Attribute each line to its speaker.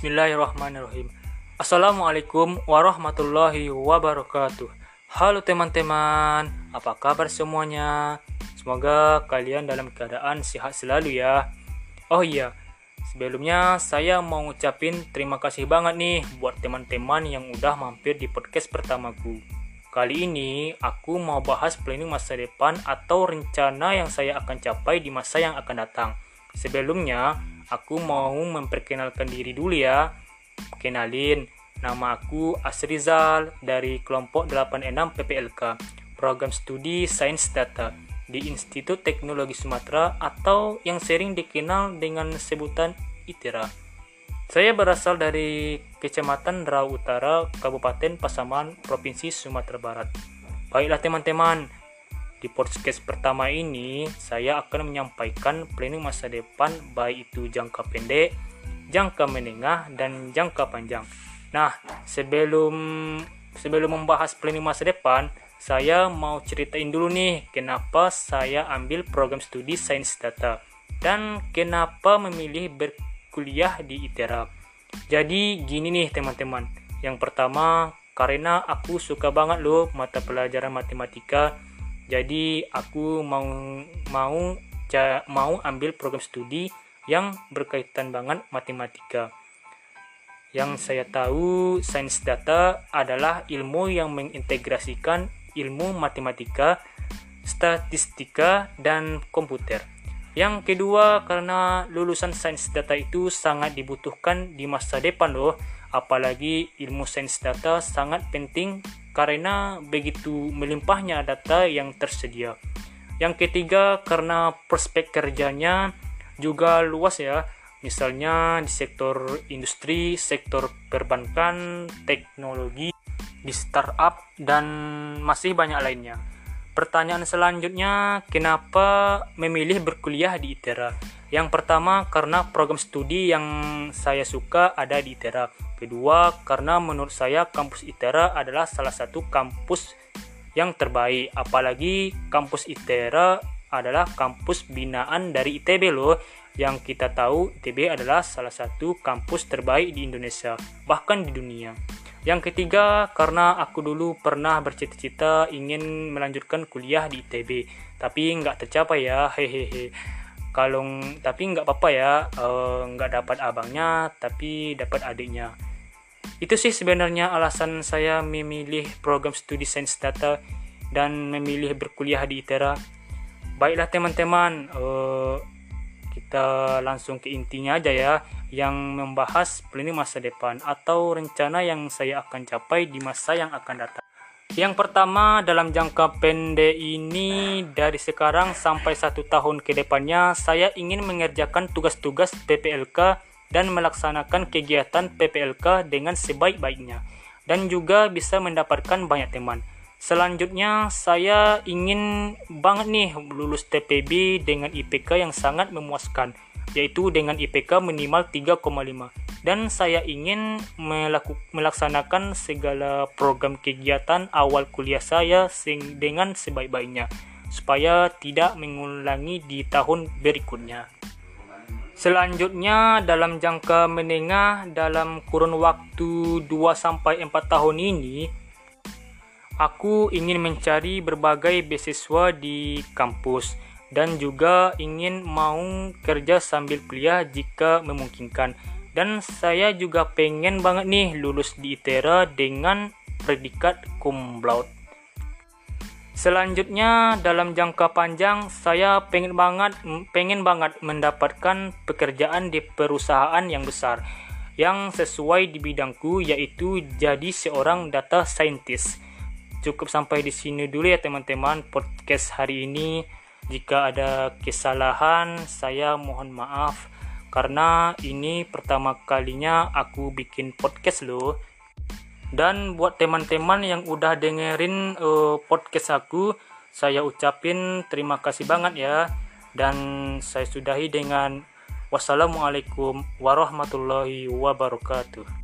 Speaker 1: Bismillahirrahmanirrahim. Assalamualaikum warahmatullahi wabarakatuh. Halo teman-teman, apa kabar semuanya? Semoga kalian dalam keadaan sehat selalu ya. Oh iya, sebelumnya saya mau ngucapin terima kasih banget nih buat teman-teman yang udah mampir di podcast pertamaku. Kali ini aku mau bahas planning masa depan atau rencana yang saya akan capai di masa yang akan datang. Sebelumnya, Aku mau memperkenalkan diri dulu ya. Kenalin, nama aku Asrizal dari kelompok 86 PPLK, Program Studi Sains Data di Institut Teknologi Sumatera atau yang sering dikenal dengan sebutan ITERA. Saya berasal dari Kecamatan Rau Utara, Kabupaten Pasaman, Provinsi Sumatera Barat. Baiklah teman-teman, di podcast pertama ini, saya akan menyampaikan planning masa depan baik itu jangka pendek, jangka menengah, dan jangka panjang. Nah, sebelum sebelum membahas planning masa depan, saya mau ceritain dulu nih kenapa saya ambil program studi Sains Data dan kenapa memilih berkuliah di ITERA. Jadi gini nih teman-teman. Yang pertama, karena aku suka banget loh mata pelajaran matematika jadi aku mau mau mau ambil program studi yang berkaitan banget matematika. Yang saya tahu, sains data adalah ilmu yang mengintegrasikan ilmu matematika, statistika, dan komputer. Yang kedua, karena lulusan sains data itu sangat dibutuhkan di masa depan loh, apalagi ilmu sains data sangat penting karena begitu melimpahnya data yang tersedia. Yang ketiga karena prospek kerjanya juga luas ya. Misalnya di sektor industri, sektor perbankan, teknologi, di startup dan masih banyak lainnya. Pertanyaan selanjutnya, kenapa memilih berkuliah di ITERA? Yang pertama karena program studi yang saya suka ada di ITERA Kedua, karena menurut saya kampus ITERA adalah salah satu kampus yang terbaik. Apalagi kampus ITERA adalah kampus binaan dari ITB loh. Yang kita tahu ITB adalah salah satu kampus terbaik di Indonesia, bahkan di dunia. Yang ketiga, karena aku dulu pernah bercita-cita ingin melanjutkan kuliah di ITB, tapi nggak tercapai ya, hehehe. Kalau tapi nggak apa-apa ya, uh, nggak dapat abangnya, tapi dapat adiknya. Itu sih sebenarnya alasan saya memilih program studi sains data dan memilih berkuliah di ITERA. Baiklah teman-teman, uh, kita langsung ke intinya aja ya, yang membahas planning masa depan atau rencana yang saya akan capai di masa yang akan datang. Yang pertama, dalam jangka pendek ini, dari sekarang sampai satu tahun ke depannya, saya ingin mengerjakan tugas-tugas PPLK dan melaksanakan kegiatan PPLK dengan sebaik-baiknya dan juga bisa mendapatkan banyak teman. Selanjutnya, saya ingin banget nih lulus TPB dengan IPK yang sangat memuaskan, yaitu dengan IPK minimal 3,5. Dan saya ingin melaksanakan segala program kegiatan awal kuliah saya dengan sebaik-baiknya, supaya tidak mengulangi di tahun berikutnya. Selanjutnya dalam jangka menengah dalam kurun waktu 2 sampai 4 tahun ini aku ingin mencari berbagai beasiswa di kampus dan juga ingin mau kerja sambil kuliah jika memungkinkan. Dan saya juga pengen banget nih lulus di ITERA dengan predikat cum laude. Selanjutnya dalam jangka panjang saya pengen banget pengen banget mendapatkan pekerjaan di perusahaan yang besar yang sesuai di bidangku yaitu jadi seorang data scientist. Cukup sampai di sini dulu ya teman-teman podcast hari ini. Jika ada kesalahan saya mohon maaf karena ini pertama kalinya aku bikin podcast loh dan buat teman-teman yang udah dengerin uh, podcast aku, saya ucapin terima kasih banget ya. Dan saya sudahi dengan wassalamualaikum warahmatullahi wabarakatuh.